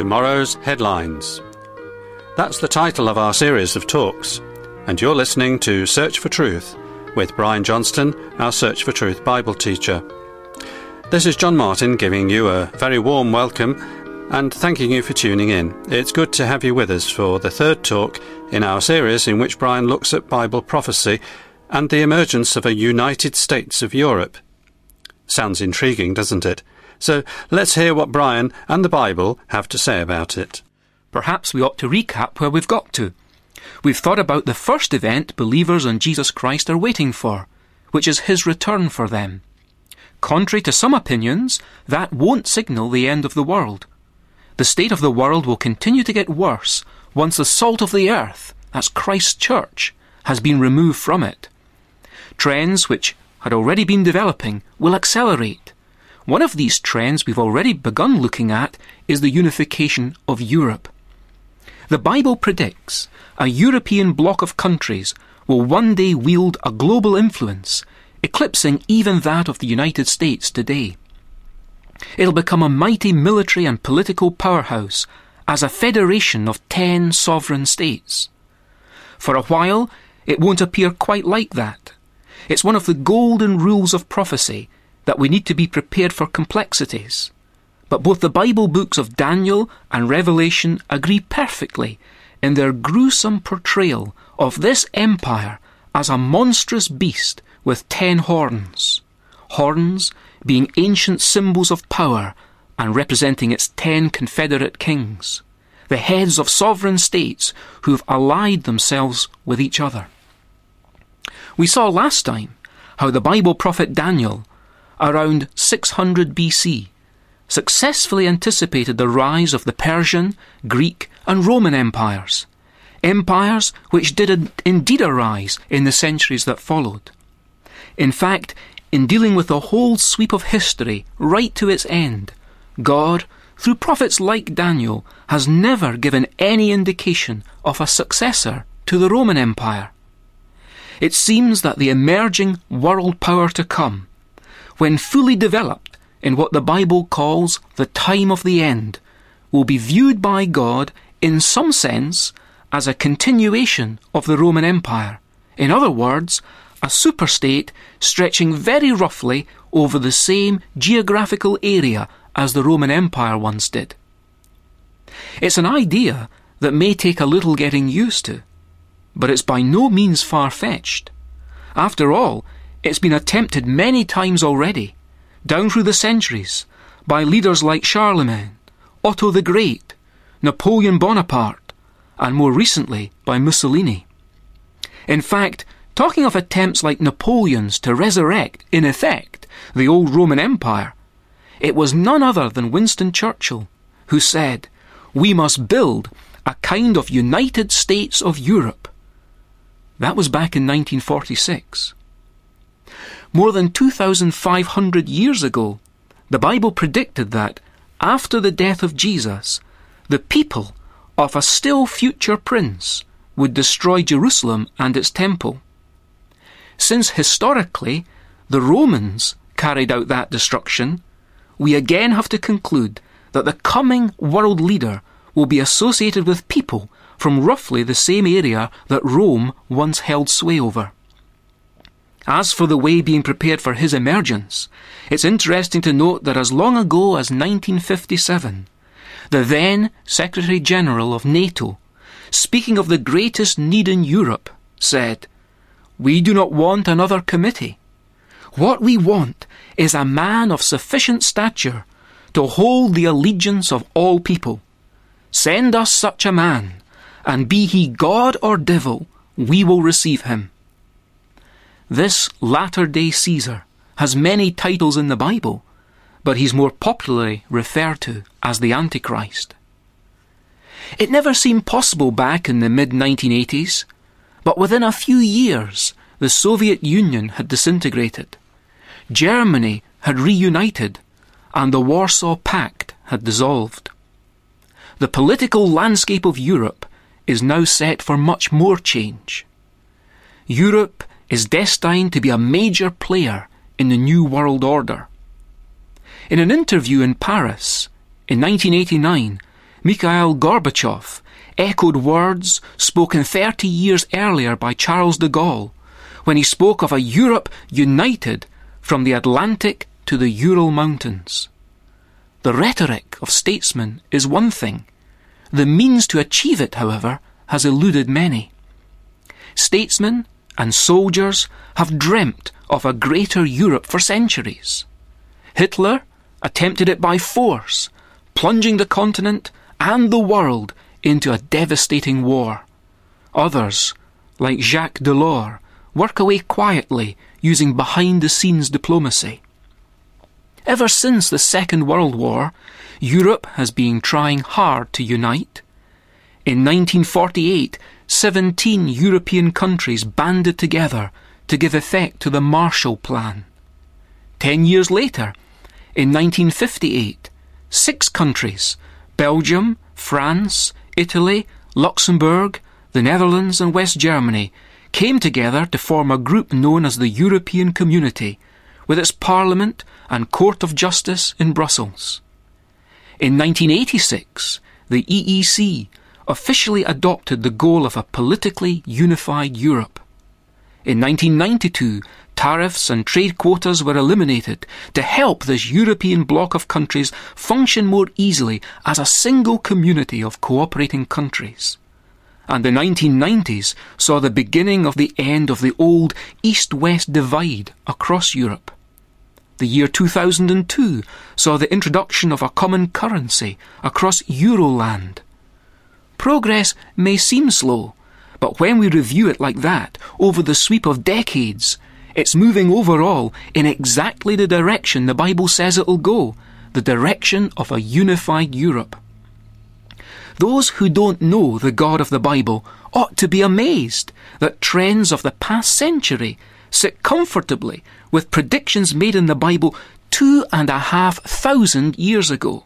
Tomorrow's Headlines. That's the title of our series of talks, and you're listening to Search for Truth with Brian Johnston, our Search for Truth Bible teacher. This is John Martin giving you a very warm welcome and thanking you for tuning in. It's good to have you with us for the third talk in our series in which Brian looks at Bible prophecy and the emergence of a United States of Europe. Sounds intriguing, doesn't it? So let's hear what Brian and the Bible have to say about it. Perhaps we ought to recap where we've got to. We've thought about the first event believers on Jesus Christ are waiting for, which is his return for them. Contrary to some opinions, that won't signal the end of the world. The state of the world will continue to get worse once the salt of the earth, that's Christ's church, has been removed from it. Trends which had already been developing will accelerate. One of these trends we've already begun looking at is the unification of Europe. The Bible predicts a European bloc of countries will one day wield a global influence, eclipsing even that of the United States today. It'll become a mighty military and political powerhouse as a federation of ten sovereign states. For a while, it won't appear quite like that. It's one of the golden rules of prophecy that we need to be prepared for complexities. But both the Bible books of Daniel and Revelation agree perfectly in their gruesome portrayal of this empire as a monstrous beast with ten horns. Horns being ancient symbols of power and representing its ten confederate kings, the heads of sovereign states who have allied themselves with each other. We saw last time how the Bible prophet Daniel around 600 BC, successfully anticipated the rise of the Persian, Greek, and Roman empires, empires which did indeed arise in the centuries that followed. In fact, in dealing with the whole sweep of history right to its end, God, through prophets like Daniel, has never given any indication of a successor to the Roman Empire. It seems that the emerging world power to come when fully developed in what the Bible calls the time of the end, will be viewed by God in some sense as a continuation of the Roman Empire. In other words, a superstate stretching very roughly over the same geographical area as the Roman Empire once did. It's an idea that may take a little getting used to, but it's by no means far fetched. After all, it's been attempted many times already, down through the centuries, by leaders like Charlemagne, Otto the Great, Napoleon Bonaparte, and more recently by Mussolini. In fact, talking of attempts like Napoleon's to resurrect, in effect, the old Roman Empire, it was none other than Winston Churchill who said, We must build a kind of United States of Europe. That was back in 1946. More than 2,500 years ago, the Bible predicted that, after the death of Jesus, the people of a still future prince would destroy Jerusalem and its temple. Since historically the Romans carried out that destruction, we again have to conclude that the coming world leader will be associated with people from roughly the same area that Rome once held sway over. As for the way being prepared for his emergence, it's interesting to note that as long ago as 1957, the then Secretary General of NATO, speaking of the greatest need in Europe, said, We do not want another committee. What we want is a man of sufficient stature to hold the allegiance of all people. Send us such a man, and be he God or devil, we will receive him. This latter day Caesar has many titles in the Bible, but he's more popularly referred to as the Antichrist. It never seemed possible back in the mid 1980s, but within a few years the Soviet Union had disintegrated, Germany had reunited, and the Warsaw Pact had dissolved. The political landscape of Europe is now set for much more change. Europe is destined to be a major player in the New World Order. In an interview in Paris in 1989, Mikhail Gorbachev echoed words spoken 30 years earlier by Charles de Gaulle when he spoke of a Europe united from the Atlantic to the Ural Mountains. The rhetoric of statesmen is one thing. The means to achieve it, however, has eluded many. Statesmen and soldiers have dreamt of a greater Europe for centuries. Hitler attempted it by force, plunging the continent and the world into a devastating war. Others, like Jacques Delors, work away quietly using behind the scenes diplomacy. Ever since the Second World War, Europe has been trying hard to unite. In 1948, 17 European countries banded together to give effect to the Marshall Plan. Ten years later, in 1958, six countries Belgium, France, Italy, Luxembourg, the Netherlands, and West Germany came together to form a group known as the European Community, with its Parliament and Court of Justice in Brussels. In 1986, the EEC officially adopted the goal of a politically unified Europe. In 1992, tariffs and trade quotas were eliminated to help this European bloc of countries function more easily as a single community of cooperating countries. And the 1990s saw the beginning of the end of the old East West divide across Europe. The year 2002 saw the introduction of a common currency across Euroland. Progress may seem slow, but when we review it like that, over the sweep of decades, it's moving overall in exactly the direction the Bible says it'll go the direction of a unified Europe. Those who don't know the God of the Bible ought to be amazed that trends of the past century sit comfortably with predictions made in the Bible two and a half thousand years ago.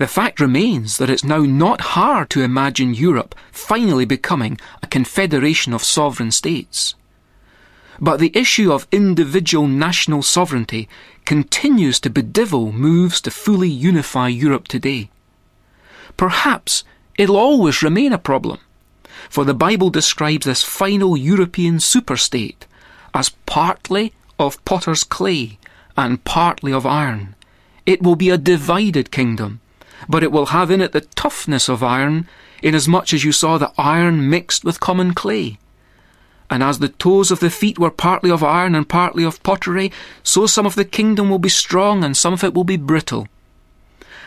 The fact remains that it's now not hard to imagine Europe finally becoming a confederation of sovereign states. But the issue of individual national sovereignty continues to bedevil moves to fully unify Europe today. Perhaps it'll always remain a problem, for the Bible describes this final European superstate as partly of potter's clay and partly of iron. It will be a divided kingdom, but it will have in it the toughness of iron, inasmuch as you saw the iron mixed with common clay. And as the toes of the feet were partly of iron and partly of pottery, so some of the kingdom will be strong and some of it will be brittle.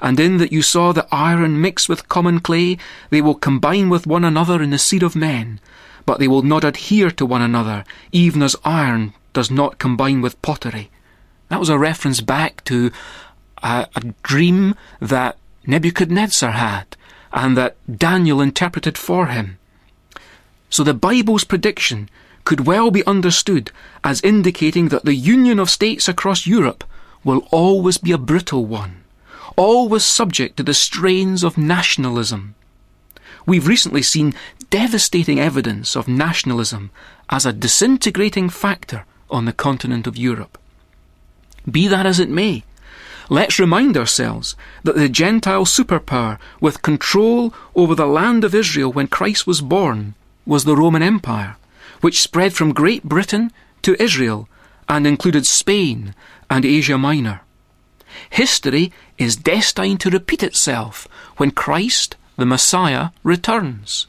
And in that you saw the iron mixed with common clay, they will combine with one another in the seed of men, but they will not adhere to one another, even as iron does not combine with pottery. That was a reference back to a, a dream that Nebuchadnezzar had and that Daniel interpreted for him. So the Bible's prediction could well be understood as indicating that the union of states across Europe will always be a brittle one, always subject to the strains of nationalism. We've recently seen devastating evidence of nationalism as a disintegrating factor on the continent of Europe. Be that as it may, let's remind ourselves that the Gentile superpower with control over the land of Israel when Christ was born was the Roman Empire, which spread from Great Britain to Israel and included Spain and Asia Minor. History is destined to repeat itself when Christ, the Messiah, returns.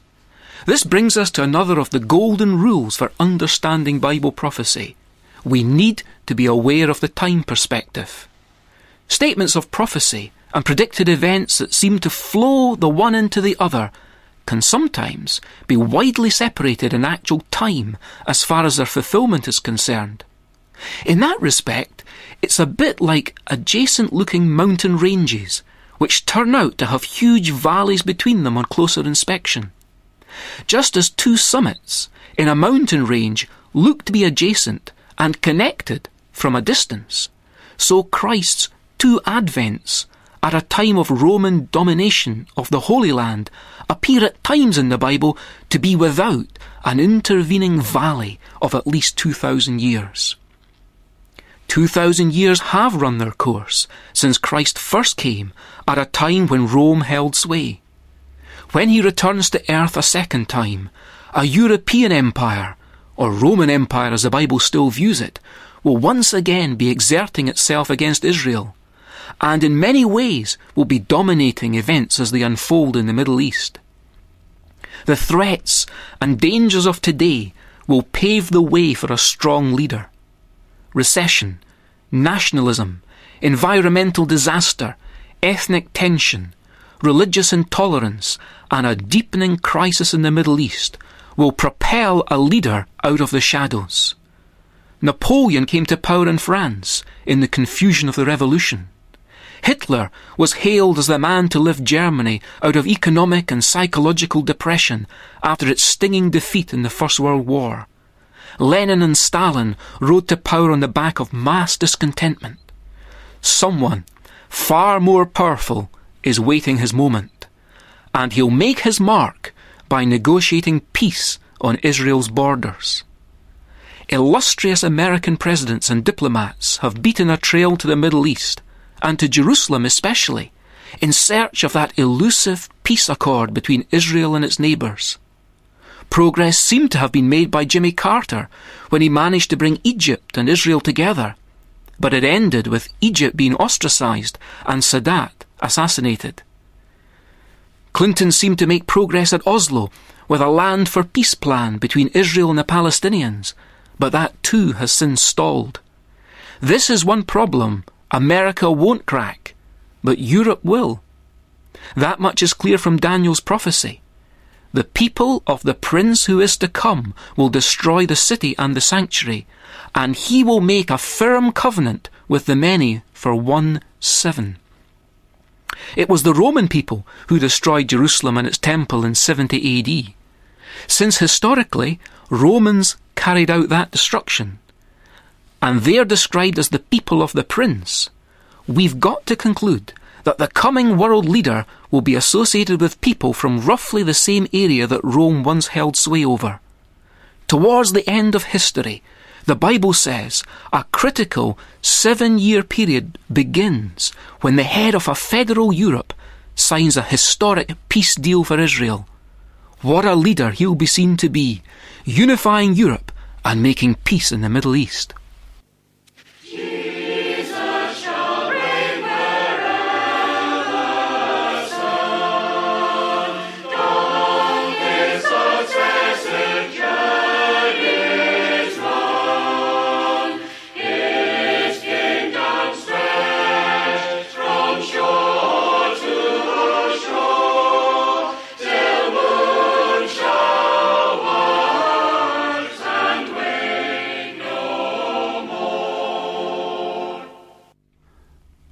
This brings us to another of the golden rules for understanding Bible prophecy. We need to be aware of the time perspective. Statements of prophecy and predicted events that seem to flow the one into the other can sometimes be widely separated in actual time as far as their fulfillment is concerned. In that respect, it's a bit like adjacent looking mountain ranges, which turn out to have huge valleys between them on closer inspection. Just as two summits in a mountain range look to be adjacent and connected from a distance, so Christ's two advents at a time of Roman domination of the Holy Land appear at times in the Bible to be without an intervening valley of at least 2,000 years. Two thousand years have run their course since Christ first came at a time when Rome held sway. When he returns to earth a second time, a European empire, or Roman Empire as the Bible still views it, will once again be exerting itself against Israel, and in many ways will be dominating events as they unfold in the Middle East. The threats and dangers of today will pave the way for a strong leader recession, nationalism, environmental disaster, ethnic tension, religious intolerance, and a deepening crisis in the Middle East will propel a leader out of the shadows. Napoleon came to power in France in the confusion of the revolution. Hitler was hailed as the man to lift Germany out of economic and psychological depression after its stinging defeat in the First World War. Lenin and Stalin rode to power on the back of mass discontentment. Someone far more powerful is waiting his moment, and he'll make his mark by negotiating peace on Israel's borders. Illustrious American presidents and diplomats have beaten a trail to the Middle East, and to Jerusalem especially, in search of that elusive peace accord between Israel and its neighbours. Progress seemed to have been made by Jimmy Carter when he managed to bring Egypt and Israel together, but it ended with Egypt being ostracised and Sadat assassinated. Clinton seemed to make progress at Oslo with a land for peace plan between Israel and the Palestinians, but that too has since stalled. This is one problem America won't crack, but Europe will. That much is clear from Daniel's prophecy. The people of the prince who is to come will destroy the city and the sanctuary, and he will make a firm covenant with the many for one seven. It was the Roman people who destroyed Jerusalem and its temple in 70 AD. Since historically, Romans carried out that destruction, and they are described as the people of the prince, we've got to conclude that the coming world leader will be associated with people from roughly the same area that Rome once held sway over. Towards the end of history, the Bible says a critical seven year period begins when the head of a federal Europe signs a historic peace deal for Israel. What a leader he'll be seen to be, unifying Europe and making peace in the Middle East.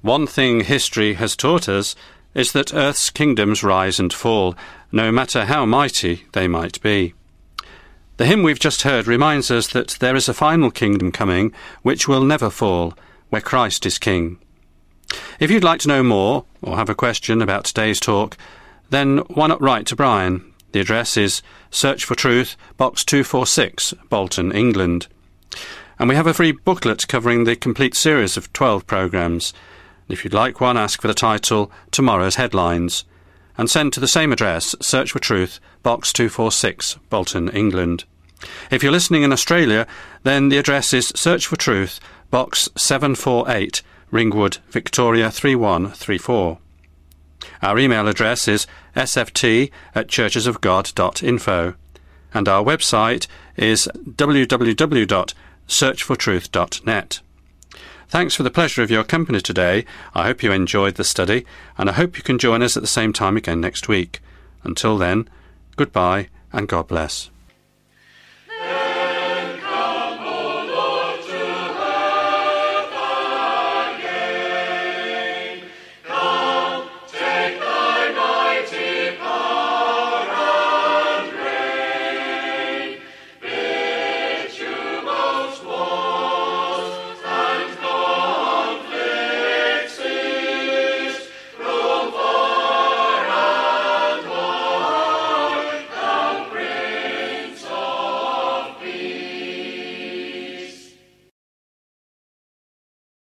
One thing history has taught us is that earth's kingdoms rise and fall, no matter how mighty they might be. The hymn we've just heard reminds us that there is a final kingdom coming which will never fall, where Christ is King. If you'd like to know more or have a question about today's talk, then why not write to Brian? The address is Search for Truth, Box 246, Bolton, England. And we have a free booklet covering the complete series of 12 programmes. If you'd like one, ask for the title Tomorrow's Headlines and send to the same address, Search for Truth, Box 246, Bolton, England. If you're listening in Australia, then the address is Search for Truth, Box 748, Ringwood, Victoria 3134. Our email address is sft at churchesofgod.info and our website is www.searchfortruth.net. Thanks for the pleasure of your company today. I hope you enjoyed the study, and I hope you can join us at the same time again next week. Until then, goodbye and God bless.